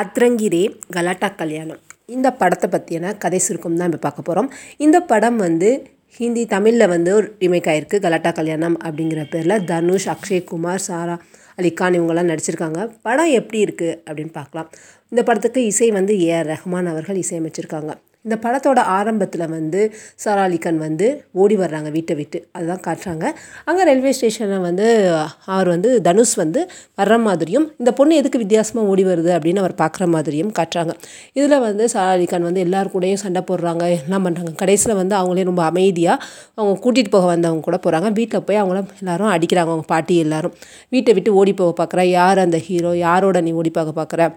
அத்ரங்கிரே கலாட்டா கல்யாணம். இந்த படத்தை பற்றியான கதை சுருக்கம் தான் இப்போ பார்க்க போகிறோம் இந்த படம் வந்து ஹிந்தி தமிழில் வந்து ஒரு ரீமேக் ஆயிருக்கு கலாட்டா கல்யாணம் அப்படிங்கிற பேரில். தனுஷ் அக்ஷய்குமார் சாரா அலிகான் இவங்கெல்லாம் நடிச்சிருக்காங்க. படம் எப்படி இருக்குது அப்படின்னு பார்க்கலாம். இந்த படத்துக்கு இசை வந்து ஏஆர் ரஹ்மான் அவர்கள் இசையமைச்சிருக்காங்க. இந்த படத்தோட ஆரம்பத்தில் வந்து சாரா வந்து ஓடி வர்றாங்க வீட்டை விட்டு. அதுதான் காட்டுறாங்க. அங்கே ரயில்வே ஸ்டேஷனில் வந்து அவர் வந்து தனுஷ் வந்து வர்ற மாதிரியும் இந்த பொண்ணு எதுக்கு வித்தியாசமாக ஓடி வருது அப்படின்னு அவர் பார்க்குற மாதிரியும் காட்டுறாங்க. இதில் வந்து சாரா வந்து எல்லார் கூடயும் சண்டை போடுறாங்க எல்லாம் பண்ணுறாங்க கடைசியில் வந்து அவங்களே ரொம்ப அமைதியாக அவங்க கூட்டிகிட்டு போக வந்தவங்க கூட போகிறாங்க வீட்டில் போய் அவங்கள எல்லாரும் அடிக்கிறாங்க அவங்க பாட்டி எல்லாரும். வீட்டை விட்டு ஓடி போக பார்க்குற யார் அந்த ஹீரோ யாரோட நீ ஓடி பார்க்க பார்க்குற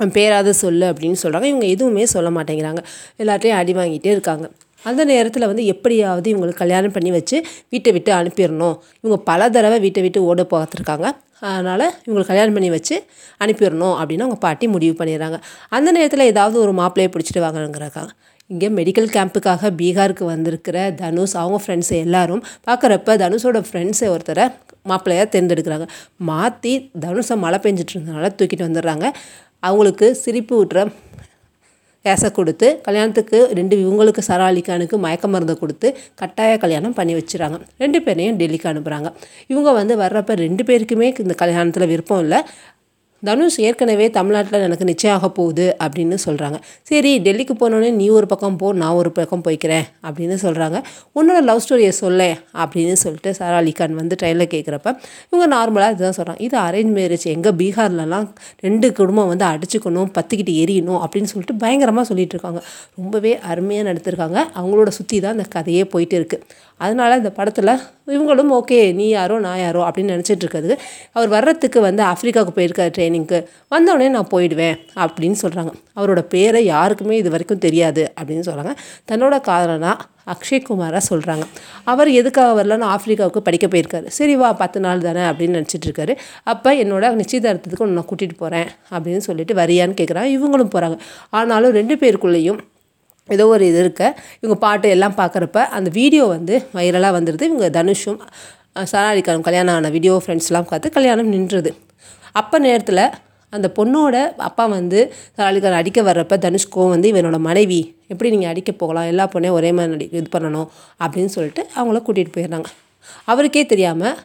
அவன் சொல்லு அப்படின்னு சொல்கிறாங்க இவங்க எதுவுமே சொல்ல மாட்டேங்கிறாங்க. எல்லாத்தையும் அடி வாங்கிட்டே இருக்காங்க. அந்த நேரத்தில் வந்து எப்படியாவது இவங்களுக்கு கல்யாணம் பண்ணி வச்சு வீட்டை விட்டு அனுப்பிடணும். இவங்க பல தடவை வீட்டை விட்டு ஓட பார்த்துருக்காங்க. அதனால் இவங்களுக்கு கல்யாணம் பண்ணி வச்சு அனுப்பிடணும் அப்படின்னு அவங்க பாட்டி முடிவு பண்ணிடுறாங்க. அந்த நேரத்தில் ஏதாவது ஒரு மாப்பிள்ளையை பிடிச்சிட்டு வாங்கணுங்கிறாங்க இங்கே மெடிக்கல் கேம்புக்காக பீகாருக்கு வந்திருக்கிற தனுஷ் அவங்க ஃப்ரெண்ட்ஸ் எல்லாரும் பார்க்குறப்ப தனுஷோட ஃப்ரெண்ட்ஸை ஒருத்தரை மாப்பிள்ளையாக தேர்ந்தெடுக்கிறாங்க. மாற்றி தனுஷை மழை பெஞ்சிட்டு இருந்தனால தூக்கிட்டு வந்துடுறாங்க. அவங்களுக்கு சிரிப்பு ஊட்டுற கேஸை கொடுத்து கல்யாணத்துக்கு ரெண்டு இவங்களுக்கு சரா மயக்க மருந்தை கொடுத்து கட்டாய கல்யாணம் பண்ணி வச்சுறாங்க. ரெண்டு பேரையும் டெல்லிக்கு அனுப்புகிறாங்க இவங்க வந்து வர்றப்ப ரெண்டு பேருக்குமே இந்த கல்யாணத்தில் விருப்பம் இல்லை. தனுஷ் ஏற்கனவே தமிழ்நாட்டில் எனக்கு நிச்சயம் ஆக போகுது அப்படின்னு சொல்கிறாங்க சரி டெல்லிக்கு போனோடனே நீ ஒரு பக்கம் போ நான் ஒரு பக்கம் போய்க்கிறேன் அப்படின்னு சொல்கிறாங்க உன்னோட லவ் ஸ்டோரியை சொல்ல அப்படின்னு சொல்லிட்டு சாரா அலிகான் வந்து ட்ரெயினில் கேட்குறப்ப இவங்க நார்மலாக இதுதான் சொல்கிறாங்க இது அரேஞ்ச் மேரேஜ் எங்கள் பீகார்லலாம் ரெண்டு குடும்பம் வந்து அடிச்சுக்கணும் பற்றிக்கிட்டு எரியணும் அப்படின்னு சொல்லிட்டு பயங்கரமாக சொல்லிட்டு இருக்காங்க. ரொம்பவே அருமையாக நடத்திருக்காங்க. அவங்களோட சுற்றி தான் அந்த கதையே போயிட்டு இருக்குது அதனால் இந்த படத்தில் இவங்களும் ஓகே நீ யாரோ நான் யாரோ அப்படின்னு நினச்சிட்டு இருக்கிறது. அவர் வர்றதுக்கு வந்து ஆஃப்ரிக்காவுக்கு போயிருக்காரு ட்ரைனிங்க்கு. வந்தோடனே நான் போயிடுவேன் அப்படின்னு சொல்கிறாங்க அவரோட பேரை யாருக்குமே இது வரைக்கும் தெரியாது அப்படின்னு சொல்கிறாங்க தன்னோட காரணம் அக்ஷய்குமாராக சொல்கிறாங்க அவர் எதுக்காக வரலன்னு ஆஃப்ரிக்காவுக்கு படிக்க போயிருக்காரு. சரி வா பத்து நாள் தானே அப்படின்னு நினச்சிட்டு இருக்காரு. அப்போ என்னோட நிச்சயதார்த்தத்துக்கு உன்னை நான் கூட்டிகிட்டு போகிறேன் அப்படின்னு சொல்லிட்டு வரியான்னு கேட்குறாங்க இவங்களும் போகிறாங்க ஆனாலும் ரெண்டு பேருக்குள்ளேயும் ஏதோ ஒரு இது இருக்க. இவங்க பாட்டு எல்லாம் பார்க்குறப்ப அந்த வீடியோ வந்து வைரலாக வந்துடுது இவங்க தனுஷும் சாரா அலிகானும் கல்யாணம் ஆன வீடியோ ஃப்ரெண்ட்ஸ்லாம் பார்த்து கல்யாணம் நின்றுது. அப்போ நேரத்தில் அந்த பொண்ணோட அப்பா வந்து சாரா அடிக்க வர்றப்ப தனுஷ்கும் வந்து இவனோட மனைவி எப்படி நீங்கள் அடிக்க போகலாம்? எல்லா பொண்ணையும் ஒரே மாதிரி நடி இது பண்ணணும். அப்படின்னு சொல்லிட்டு அவங்கள கூட்டிகிட்டு போயிடுறாங்க. அவருக்கே தெரியாமல்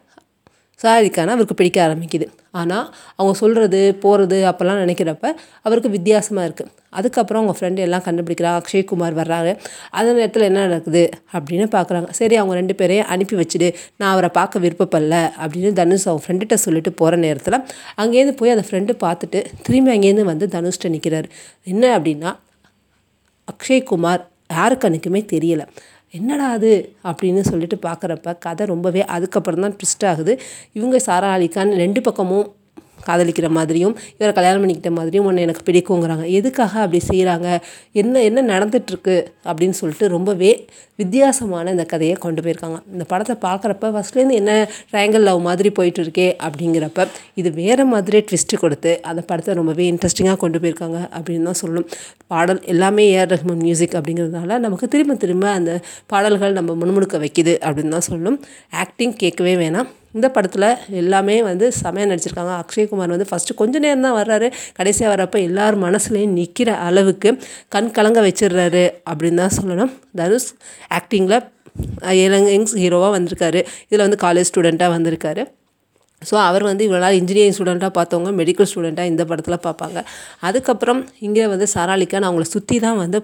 சாரிக்கான அவருக்கு பிடிக்க ஆரம்பிக்குது. ஆனால் அவங்க சொல்கிறது போகிறது அப்போல்லாம் நினைக்கிறப்ப அவருக்கு வித்தியாசமாக இருக்குது அதுக்கப்புறம் அவங்க ஃப்ரெண்டு எல்லாம் கண்டுபிடிக்கிறாங்க அக்ஷய்குமார் வர்றாரு. அந்த நேரத்தில் என்ன நடக்குது அப்படின்னு பார்க்குறாங்க சரி அவங்க ரெண்டு பேரையும் அனுப்பி வச்சுடு. நான் அவரை பார்க்க விருப்பப்படல அப்படின்னு தனுஷ் அவங்க ஃப்ரெண்டுகிட்ட சொல்லிட்டு போகிற நேரத்தில் அங்கேருந்து போய் அந்த ஃப்ரெண்டு பார்த்துட்டு திரும்பி அங்கேருந்து வந்து தனுஷ்கிட்ட நிற்கிறாரு என்ன அப்படின்னா அக்ஷய்குமார் யாரு அன்றைக்குமே தெரியலை. என்னடா அது? அப்படின்னு சொல்லிட்டு பார்க்குறப்ப கதை ரொம்பவே அதுக்கப்புறம் தான் ட்விஸ்ட் ஆகுது. இவங்க சாரா அலிகான் ரெண்டு பக்கமும் காதலிக்கிற மாதிரியும் இவரை கல்யாணம் பண்ணிக்கிட்ட மாதிரியும் ஒன்று எனக்கு பிடிக்குங்கிறாங்க. எதுக்காக அப்படி செய்கிறாங்க என்ன என்ன நடந்துகிட்ருக்கு அப்படின்னு சொல்லிட்டு ரொம்பவே வித்தியாசமான இந்த கதையை கொண்டு போயிருக்காங்க. இந்த படத்தை பார்க்குறப்ப ஃபஸ்ட்லேருந்து என்ன ட்ரையாங்கல் லவ் மாதிரி போயிட்டு இருக்கே அப்படிங்கிறப்ப இது வேறு மாதிரியே ட்விஸ்ட்டு கொடுத்து அந்த படத்தை ரொம்பவே இன்ட்ரெஸ்டிங்காக கொண்டு போயிருக்காங்க அப்படின்னு தான் சொல்லணும் பாடல் எல்லாமே ஏஆர் ரஹ்மான் மியூசிக் அப்படிங்கிறதுனால நமக்கு திரும்ப திரும்ப அந்த பாடல்கள் நம்ம முணுமுணுக்க வைக்கிது அப்படின்னு தான் சொல்லணும் ஆக்டிங் கேட்கவே வேணாம். இந்த படத்தில் எல்லாமே வந்து செமையாக நடிச்சிருக்காங்க. அக்ஷய்குமார் வந்து ஃபஸ்ட்டு கொஞ்ச நேரம் தான் வர்றாரு. கடைசியாக வர்றப்போ எல்லார் மனசுலேயும் நிற்கிற அளவுக்கு கண் கலங்க வச்சிடுறாரு அப்படின்னு தான் சொல்லணும். தனுஷ் ஆக்டிங்கில் இளங் யங்ஸ் ஹீரோவாக வந்திருக்காரு. இதில் வந்து காலேஜ் ஸ்டூடெண்ட்டாக வந்திருக்காரு. ஸோ அவர் வந்து இவ்வளோ நாள் இன்ஜினியரிங் ஸ்டூடெண்ட்டாக பார்த்தவங்க மெடிக்கல் ஸ்டூடெண்ட்டாக இந்த படத்தில் பார்ப்பாங்க. அதுக்கப்புறம் இங்கே வந்து சாராலிக்கான் அவங்கள சுற்றி தான் வந்து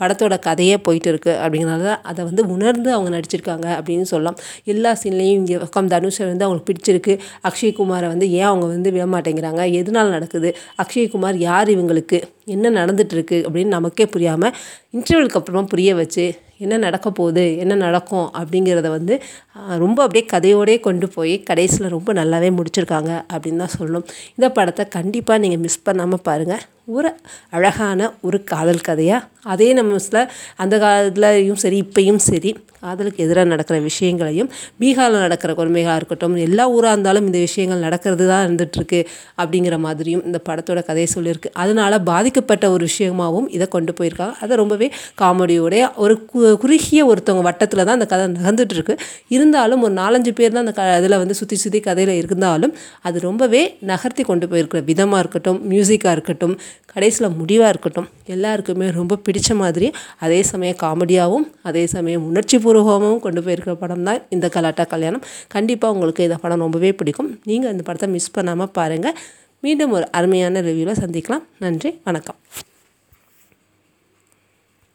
படத்தோட கதையே போயிட்டு இருக்குது அப்படிங்கிறனால அதை வந்து உணர்ந்து அவங்க நடிச்சிருக்காங்க அப்படின்னு சொல்லலாம். எல்லா சீன்லேயும் இங்கே பக்கம் தனுஷை வந்து அவங்களுக்கு பிடிச்சிருக்கு. அக்ஷய்குமாரை வந்து ஏன் அவங்க வந்து விட மாட்டேங்கிறாங்க? எதனால் நடக்குது? அக்ஷய்குமார் யார் இவங்களுக்கு? என்ன நடந்துகிட்ருக்கு அப்படின்னு நமக்கே புரியாமல் இன்டர்வியூக்கு அப்புறமா புரிய வச்சு என்ன நடக்க போகுது? என்ன நடக்கும்? அப்படிங்கிறத வந்து ரொம்ப அப்படியே கதையோடே கொண்டு போய் கடைசியில் ரொம்ப நல்லாவே முடிச்சிருக்காங்க அப்படின்னு தான் சொல்லணும். இந்த படத்தை கண்டிப்பாக நீங்கள் மிஸ் பண்ணாமல் பாருங்கள் ஒரு அழகான ஒரு காதல் கதையாக அதே நம்ம அந்த காலத்துலையும் சரி இப்பையும் சரி காதலுக்கு எதிராக நடக்கிற விஷயங்களையும் பீகாரில் நடக்கிற கொடுமைகளாக இருக்கட்டும் எல்லா ஊராக இருந்தாலும் இந்த விஷயங்கள் நடக்கிறது தான் இருந்துகிட்ருக்கு அப்படிங்கிற மாதிரியும் இந்த படத்தோட கதையை சொல்லியிருக்கு. அதனால் பாதிக்கப்பட்ட ஒரு விஷயமாகவும் இதை கொண்டு போயிருக்காங்க. அதை ரொம்பவே காமெடியோடைய ஒரு கு குறுகிய ஒருத்தவங்க வட்டத்தில் தான் அந்த கதை நகர்ந்துட்டுருக்கு. இருந்தாலும் ஒரு நாலஞ்சு பேர் தான் அந்த க இதில் வந்து சுற்றி சுற்றி கதையில் இருந்தாலும் அது ரொம்பவே நகர்த்தி கொண்டு போயிருக்கிற விதமாக இருக்கட்டும் மியூசிக்காக இருக்கட்டும் கடைசியில் முடிவாக இருக்கட்டும். எல்லாருக்குமே ரொம்ப பிடிச்ச மாதிரி அதே சமயம் காமெடியாகவும் அதே சமயம் உணர்ச்சி பூர்வமாகவும் கொண்டு போயிருக்கிற படம் தான் இந்த கலாட்டா கல்யாணம். கண்டிப்பாக உங்களுக்கு இந்த படம் ரொம்பவே பிடிக்கும். நீங்கள் இந்த படத்தை மிஸ் பண்ணாமல் பாருங்கள் மீண்டும் ஒரு அருமையான ரிவ்யூவில் சந்திக்கலாம். நன்றி வணக்கம்.